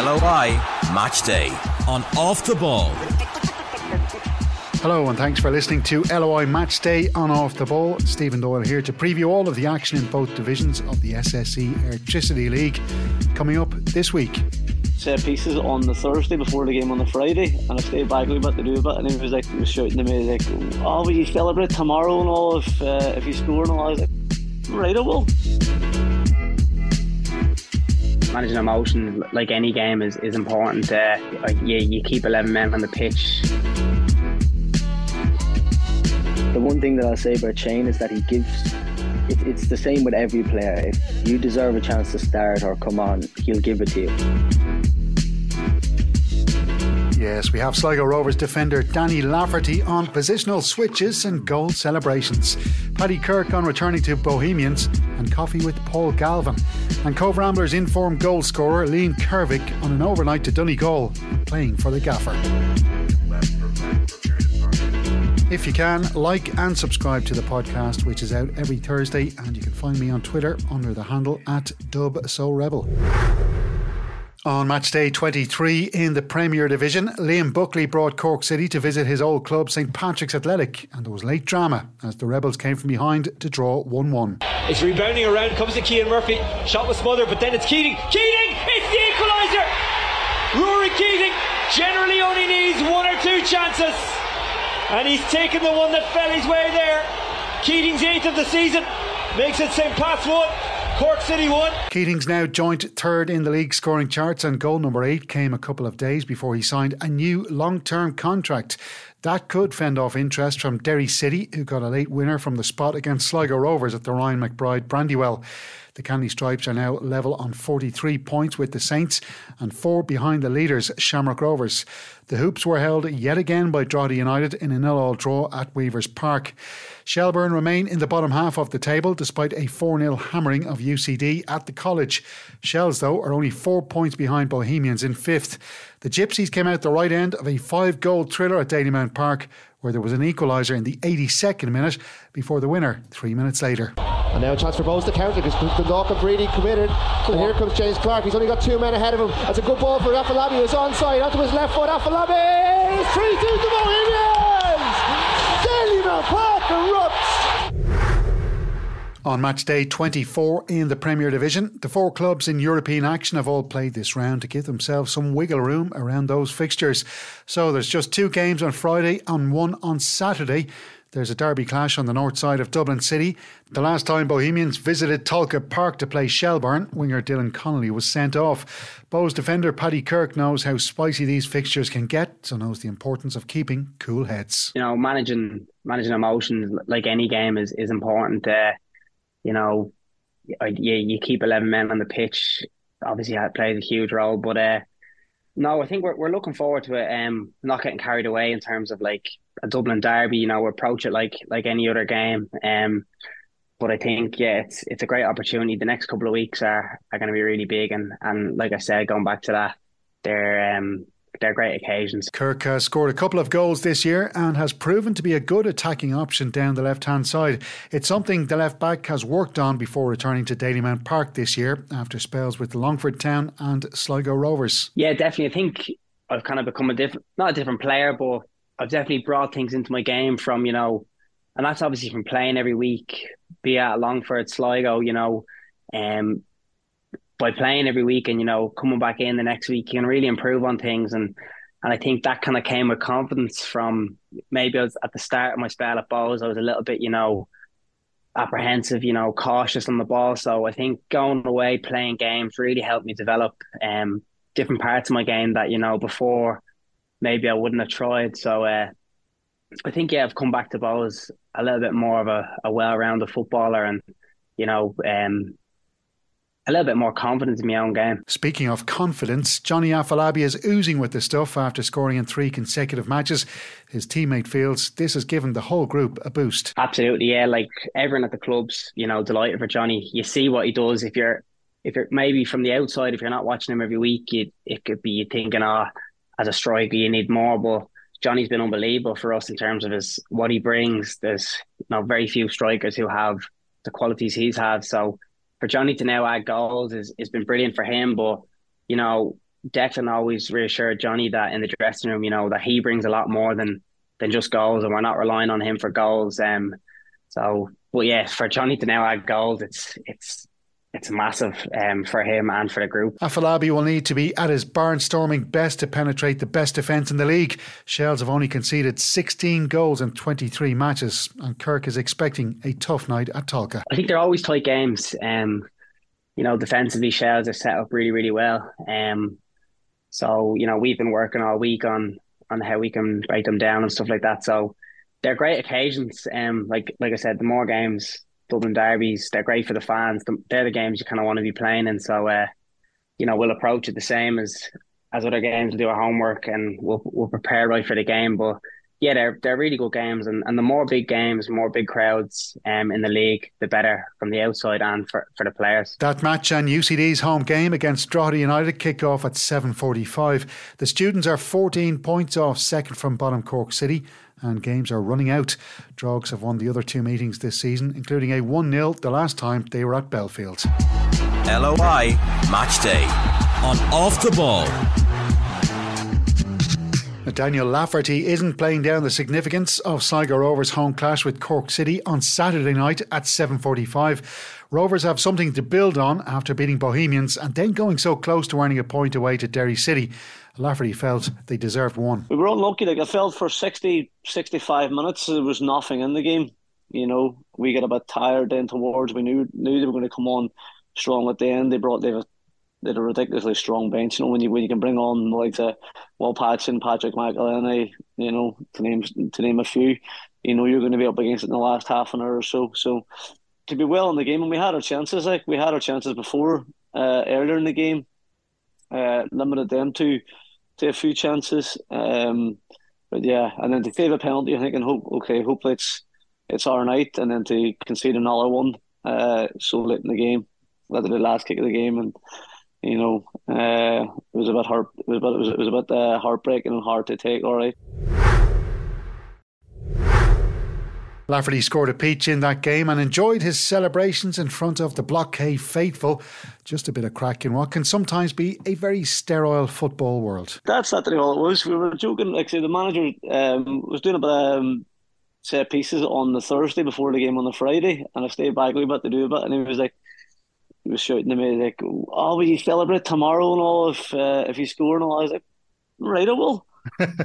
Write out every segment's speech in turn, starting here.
LOI Match Day on Off the Ball. Hello, and thanks for listening to LOI Match Day on Off the Ball. Stephen Doyle here to preview all of the action in both divisions of the SSE Airtricity League coming up this week. Set pieces on the Thursday before the game on the Friday, and I stayed back a little bit to do a bit. And he was like, he was shouting to me like, "Oh, will you celebrate tomorrow and all if uh, if you score and all?" I was like, "Right, I will." Managing emotion like any game is, is important uh, you, you keep 11 men on the pitch the one thing that I'll say about Shane is that he gives. It, it's the same with every player. If you deserve a chance to start or come on, he'll give it to you. Yes, we have Sligo Rovers defender Danny Lafferty on positional switches and goal celebrations. Paddy Kirk on returning to Bohemians and coffee with Paul Galvin. And Cobh Ramblers informed goal scorer Liam Kervick on an overnight to Donegal playing for the Gaffer. If you can, like and subscribe to the podcast, which is out every Thursday, and you can find me on Twitter under the handle at DubSoRebel. On match day 23 in the Premier Division, Liam Buckley brought Cork City to visit his old club St Patrick's Athletic, and there was late drama as the Rebels came from behind to draw 1 1. It's rebounding around, comes to Cian Murphy, shot was smothered, but then it's Keating. Keating! It's the equaliser! Ruairí Keating generally only needs one or two chances. And he's taken the one that fell his way there. Keating's eighth of the season. Makes it St. Pat's one. Cork City one. Keating's now joint third in the league scoring charts, and goal number eight came a couple of days before he signed a new long term contract. That could fend off interest from Derry City, who got a late winner from the spot against Sligo Rovers at the Ryan McBride Brandywell. The Candy Stripes are now level on 43 points with the Saints and four behind the leaders, Shamrock Rovers. The Hoops were held yet again by Drogheda United in a nil-all draw at Weavers Park. Shelbourne remain in the bottom half of the table despite a 4 0 hammering of UCD at the college. Shells, though, are only four points behind Bohemians in fifth. The Gypsies came out the right end of a five goal thriller at Dalymount Park, where there was an equaliser in the 82nd minute before the winner three minutes later. And now a chance for Bohs to counter because Dundalk and Breedy committed. And here comes James Clark. He's only got two men ahead of him. That's a good ball for Afolabi who's onside. Onto his left foot. Afolabi! 3 2 to Bohemians! Dalymount Park erupts! On match day 24 in the Premier Division, the four clubs in European action have all played this round to give themselves some wiggle room around those fixtures. So there's just two games on Friday and one on Saturday. There's a derby clash on the north side of Dublin City. The last time Bohemians visited Tolka Park to play Shelbourne, winger Dylan Connolly was sent off. Bohs defender Paddy Kirk knows how spicy these fixtures can get, so knows the importance of keeping cool heads. You know, managing managing emotions like any game is is important. Uh, you know, you, you keep 11 men on the pitch. Obviously, that plays a huge role. But uh, no, I think we're, we're looking forward to it. Um, not getting carried away in terms of like a Dublin derby. You know, we approach it like like any other game. Um, but I think yeah, it's it's a great opportunity. The next couple of weeks are are going to be really big, and and like I said, going back to that, they're um they're great occasions. Kirk has scored a couple of goals this year and has proven to be a good attacking option down the left hand side. It's something the left back has worked on before returning to Dalymount Park this year after spells with Longford Town and Sligo Rovers. Yeah, definitely. I think I've kind of become a different, not a different player, but I've definitely brought things into my game from, you know, and that's obviously from playing every week, be at Longford, Sligo, you know, um, by playing every week and you know coming back in the next week, you can really improve on things. And and I think that kind of came with confidence from maybe I was at the start of my spell at Bohs, I was a little bit, you know, apprehensive, you know, cautious on the ball. So I think going away playing games really helped me develop um different parts of my game that you know before maybe I wouldn't have tried. So uh, I think yeah, I've come back to Bohs a little bit more of a, a well-rounded footballer, and you know, um, a little bit more confidence in my own game. Speaking of confidence, Johnny Afolabi is oozing with the stuff after scoring in three consecutive matches. His teammate feels this has given the whole group a boost. Absolutely, yeah. Like everyone at the club's, you know, delighted for Johnny. You see what he does. If you're, if you're maybe from the outside, if you're not watching him every week, you, it could be you thinking, ah, oh, as a striker, you need more. But Johnny's been unbelievable for us in terms of his what he brings. There's know very few strikers who have the qualities he's had. So for Johnny to now add goals is has been brilliant for him. But you know Declan always reassured Johnny that in the dressing room, you know, that he brings a lot more than than just goals, and we're not relying on him for goals. Um, so, but yeah, for Johnny to now add goals, it's it's it's massive um, for him and for the group. Afolabi will need to be at his barnstorming best to penetrate the best defence in the league. Shells have only conceded 16 goals in 23 matches, and Kirk is expecting a tough night at Tolka. I think they're always tight games. Um, you know, defensively, Shells are set up really, really well. Um, so you know, we've been working all week on on how we can break them down and stuff like that. So they're great occasions. Um, like like I said, the more games, Dublin derbies, they're great for the fans. They're the games you kind of want to be playing, and so uh, you know we'll approach it the same as as other games. We'll do our homework and we'll we'll prepare right for the game. But yeah, they're they're really good games, and, and the more big games, more big crowds um, in the league, the better from the outside and for, for the players. That match and UCD's home game against Drogheda United kick off at seven forty five. The students are fourteen points off second from bottom Cork City. And games are running out. Drogs have won the other two meetings this season, including a 1 0 the last time they were at Belfield. LOI Match Day on Off the Ball. Daniel Lafferty isn't playing down the significance of Sligo Rovers' home clash with Cork City on Saturday night at 7.45. Rovers have something to build on after beating Bohemians and then going so close to earning a point away to Derry City. Lafferty felt they deserved one. We were unlucky. Like I felt for 60, 65 minutes, there was nothing in the game. You know, we got a bit tired then towards. We knew knew they were going to come on strong at the end. They brought they they had a ridiculously strong bench. You know, when you when you can bring on like the Will Patching, Patrick McEleney, you know, to name to name a few, you know, you're going to be up against it in the last half an hour or so. So to be well in the game, and we had our chances. Like we had our chances before uh, earlier in the game, uh, limited them to to a few chances. Um, but yeah, and then to save a penalty, I think, and hope okay, hopefully it's it's our night, and then to concede another one uh, so late in the game, whether the last kick of the game, and you know, uh, it was a bit heart, it was a bit, it was, it was a bit uh, heartbreaking and hard to take. All right. Lafferty scored a peach in that game and enjoyed his celebrations in front of the Block K faithful. Just a bit of crack in what can sometimes be a very sterile football world. That's not all it was. We were joking. Like, say, the manager um, was doing a bit of um, set pieces on the Thursday before the game on the Friday, and I stayed back a little bit to do a bit, and he was like, he was shouting to me like, "Oh, will you celebrate tomorrow and all if uh, if you score and all?" I was like, "Right, I will."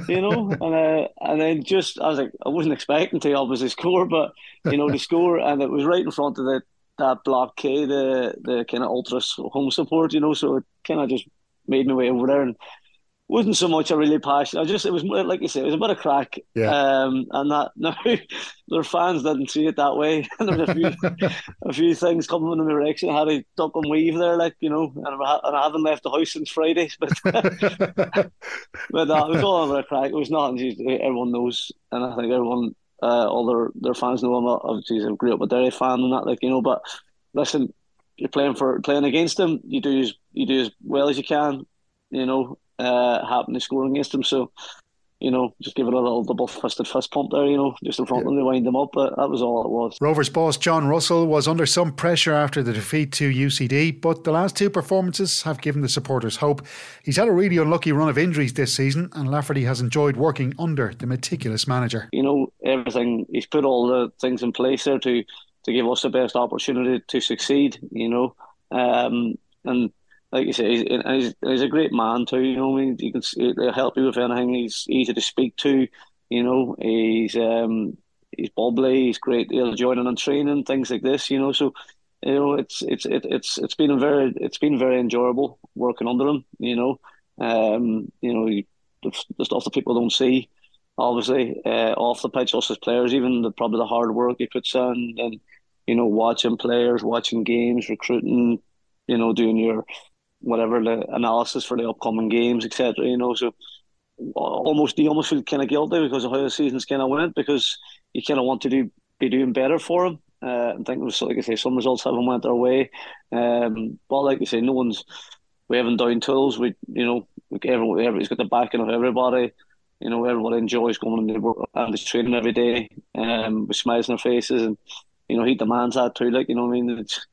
you know, and uh, and then just I was like, I wasn't expecting to obviously score, but you know, the score, and it was right in front of the that block K, the the kind of ultras home support, you know, so it kind of just made my way over there and wasn't so much a really passion. I just it was like you said, it was a bit of crack. Yeah. Um, and that no, their fans didn't see it that way. and there was a few a few things coming in the direction. I had to duck and weave there, like you know, and I, and I haven't left the house since Friday. But but uh, it was all a bit of crack. It was nothing. Everyone knows, and I think everyone, uh, all their their fans know I'm a, obviously a great up a Derry fan and that, like you know. But listen, you're playing for playing against them. You do as you do as well as you can. You know, uh, happen to score against them. So, you know, just give it a little double fisted fist pump there, you know, just in front yeah. of them to wind them up. But that was all it was. Rovers boss John Russell was under some pressure after the defeat to UCD, but the last two performances have given the supporters hope. He's had a really unlucky run of injuries this season, and Lafferty has enjoyed working under the meticulous manager. You know, everything, he's put all the things in place there to, to give us the best opportunity to succeed, you know. Um, and like you say, he's, he's, he's, a great man too. You know, I mean, you can he'll help you with anything. He's easy to speak to. You know, he's um, he's bubbly. He's great. He'll join in on training, things like this. You know, so you know, it's it's it, it's it's been very it's been very enjoyable working under him. You know, um, you know, the, the stuff that people don't see, obviously, uh, off the pitch, us as players, even the probably the hard work he puts in, and you know, watching players, watching games, recruiting, you know, doing your whatever the analysis for the upcoming games, etc. You know, so almost you almost feel kind of guilty because of how the season's kind of went because you kind of want to do be doing better for him. Uh, I think it was like I say, some results haven't went our way, um, but like you say, no one's we haven't down tools. We you know everyone everybody's got the backing of everybody. You know, everybody enjoys going to work and is training every day, um, with smiles on their faces, and you know he demands that too. Like you know, I mean, it's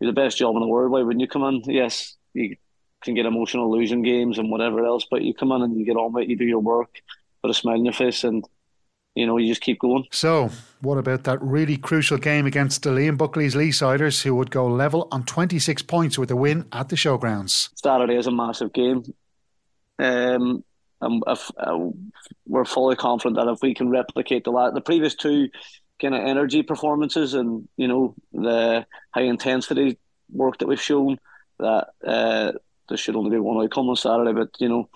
the best job in the world. Why wouldn't you come in? Yes, you can get emotional losing games and whatever else, but you come in and you get on with it, you do your work, put a smile on your face, and you know you just keep going. So, what about that really crucial game against the Liam Buckley's Leesiders, who would go level on 26 points with a win at the showgrounds? Saturday is a massive game. Um, and if, uh, we're fully confident that if we can replicate the the previous two kind of energy performances and you know the high intensity work that we've shown, that uh, there should only be one outcome on Saturday. But you know,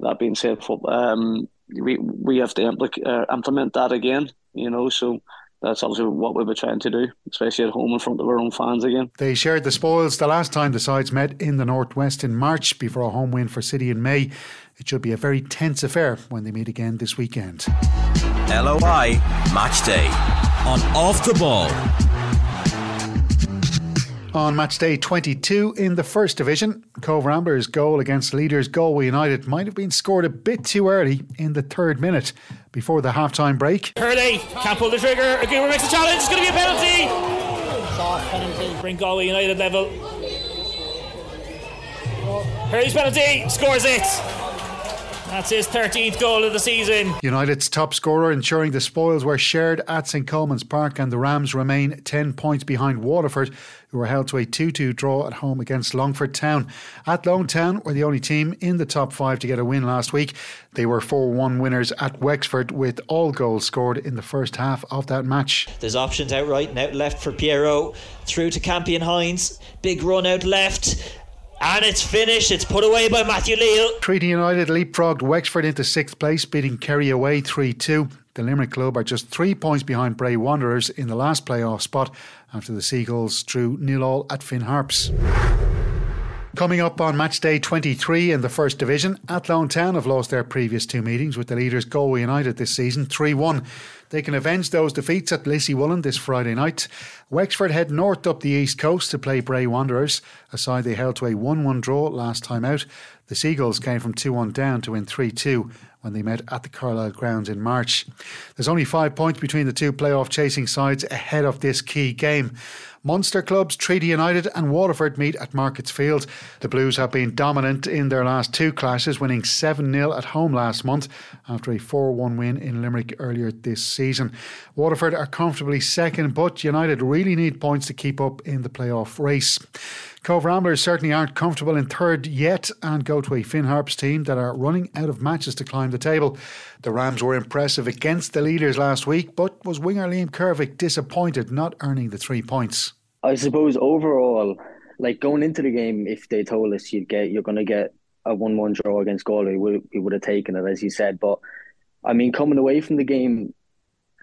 that being said, um, we we have to impl- uh, implement that again. You know, so that's obviously what we were trying to do, especially at home in front of our own fans again. They shared the spoils the last time the sides met in the Northwest in March before a home win for City in May. It should be a very tense affair when they meet again this weekend. LOI Match Day on Off the Ball. On match day 22 in the First Division, Cobh Ramblers' goal against leaders Galway United might have been scored a bit too early in the third minute before the half-time break. Hurley can't pull the trigger. Aguirre makes a challenge. It's going to be a penalty. Soft penalty. Bring Galway United level. Hurley's penalty scores it. That's his 13th goal of the season. United's top scorer, ensuring the spoils were shared at St Colman's Park, and the Rams remain 10 points behind Waterford, who were held to a 2 2 draw at home against Longford Town. Athlone Town were the only team in the top five to get a win last week. They were 4 1 winners at Wexford, with all goals scored in the first half of that match. There's options out right and out left for Piero, through to Campion Hines, big run out left. And it's finished. It's put away by Matthew Leal. Treaty United leapfrogged Wexford into sixth place, beating Kerry away 3 2. The Limerick club are just three points behind Bray Wanderers in the last playoff spot after the Seagulls drew nil all at Finn Harps. Coming up on match day 23 in the First Division, Athlone Town have lost their previous two meetings with the leaders Galway United this season 3 1. They can avenge those defeats at Lissywollen this Friday night. Wexford head north up the east coast to play Bray Wanderers, a side they held to a 1 1 draw last time out. The Seagulls came from 2 1 down to win 3 2 when they met at the Carlisle grounds in March. There's only five points between the two playoff chasing sides ahead of this key game. Munster clubs Treaty United and Waterford meet at Markets Field. The Blues have been dominant in their last two clashes, winning 7 0 at home last month after a 4 1 win in Limerick earlier this season. Waterford are comfortably second, but United really need points to keep up in the playoff race. Cobh Ramblers certainly aren't comfortable in third yet and go to a Finn Harps team that are running out of matches to climb the table. The Rams were impressive against the leaders last week, but was winger Liam Kervick disappointed not earning the three points? I suppose overall, like going into the game, if they told us you'd get you're going to get a one-one draw against Galway, we, we would have taken it, as you said. But I mean, coming away from the game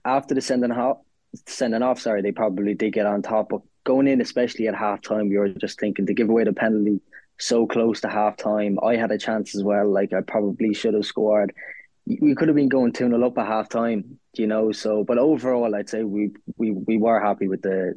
after the sending off, sending off, sorry, they probably did get on top. But going in, especially at half time, you were just thinking to give away the penalty so close to half time. I had a chance as well. Like I probably should have scored. We could have been going 2 0 up at half time, you know. So, but overall, I'd say we, we, we were happy with the,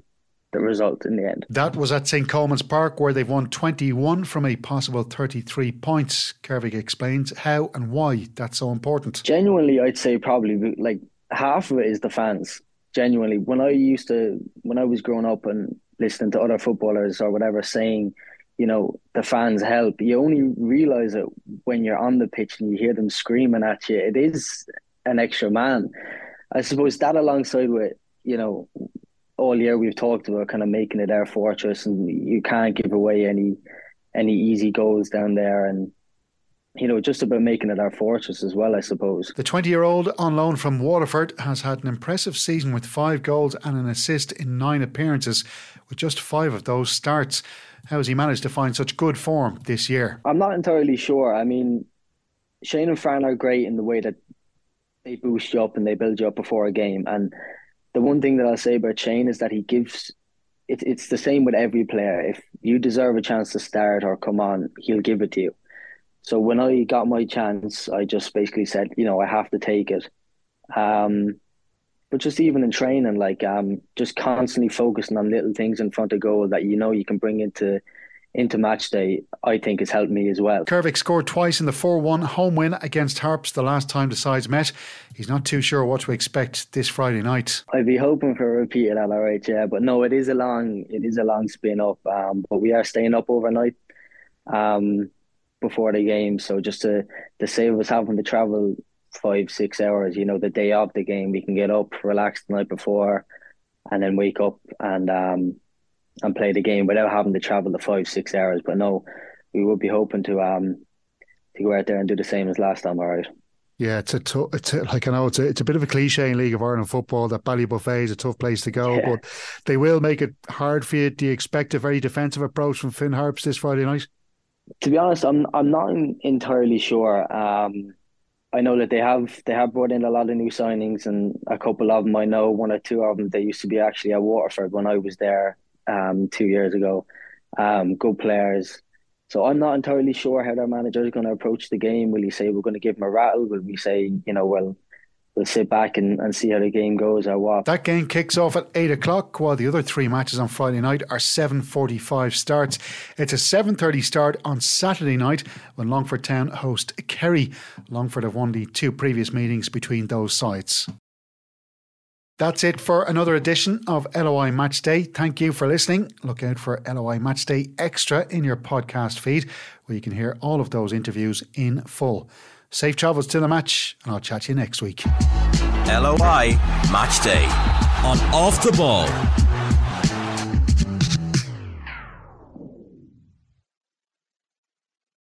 the result in the end. That was at St. Colman's Park, where they've won 21 from a possible 33 points. Kervick explains how and why that's so important. Genuinely, I'd say probably like half of it is the fans genuinely when I used to when I was growing up and listening to other footballers or whatever saying, you know, the fans help. You only realize it when you're on the pitch and you hear them screaming at you. It is an extra man. I suppose that alongside with, you know, all year we've talked about kind of making it our fortress and you can't give away any any easy goals down there and you know, just about making it our fortress as well, I suppose. The 20 year old on loan from Waterford has had an impressive season with five goals and an assist in nine appearances, with just five of those starts. How has he managed to find such good form this year? I'm not entirely sure. I mean, Shane and Fran are great in the way that they boost you up and they build you up before a game. And the one thing that I'll say about Shane is that he gives it, it's the same with every player. If you deserve a chance to start or come on, he'll give it to you. So when I got my chance, I just basically said, you know, I have to take it. Um, but just even in training, like um, just constantly focusing on little things in front of goal that you know you can bring into into match day, I think has helped me as well. Kervick scored twice in the 4 1 home win against Harps the last time the sides met. He's not too sure what to expect this Friday night. I'd be hoping for a repeat of that, all right, yeah. But no, it is a long it is a long spin up. Um, but we are staying up overnight. Um, before the game. So just to to save us having to travel five six hours, you know, the day of the game, we can get up, relax the night before, and then wake up and um and play the game without having to travel the five six hours. But no, we would be hoping to um to go out there and do the same as last time. All right. Yeah, it's a t- it's a, like I know it's a, it's a bit of a cliche in League of Ireland football that Ballybofey is a tough place to go, yeah. but they will make it hard for you. Do you expect a very defensive approach from Finn Harps this Friday night? To be honest, I'm I'm not entirely sure. Um, I know that they have they have brought in a lot of new signings, and a couple of them I know one or two of them they used to be actually at Waterford when I was there um, two years ago. Um, good players. So I'm not entirely sure how their manager is going to approach the game. Will he say we're going to give him a rattle? Will we say, you know, well, we'll sit back and, and see how the game goes or what? That game kicks off at eight o'clock, while the other three matches on Friday night are seven forty-five starts. It's a seven thirty start on Saturday night when Longford Town host Kerry. Longford have won the two previous meetings between those sides. That's it for another edition of LOI Match Day. Thank you for listening. Look out for LOI Match Day Extra in your podcast feed, where you can hear all of those interviews in full. Safe travels to the match, and I'll chat to you next week. LOI Match Day on Off the Ball.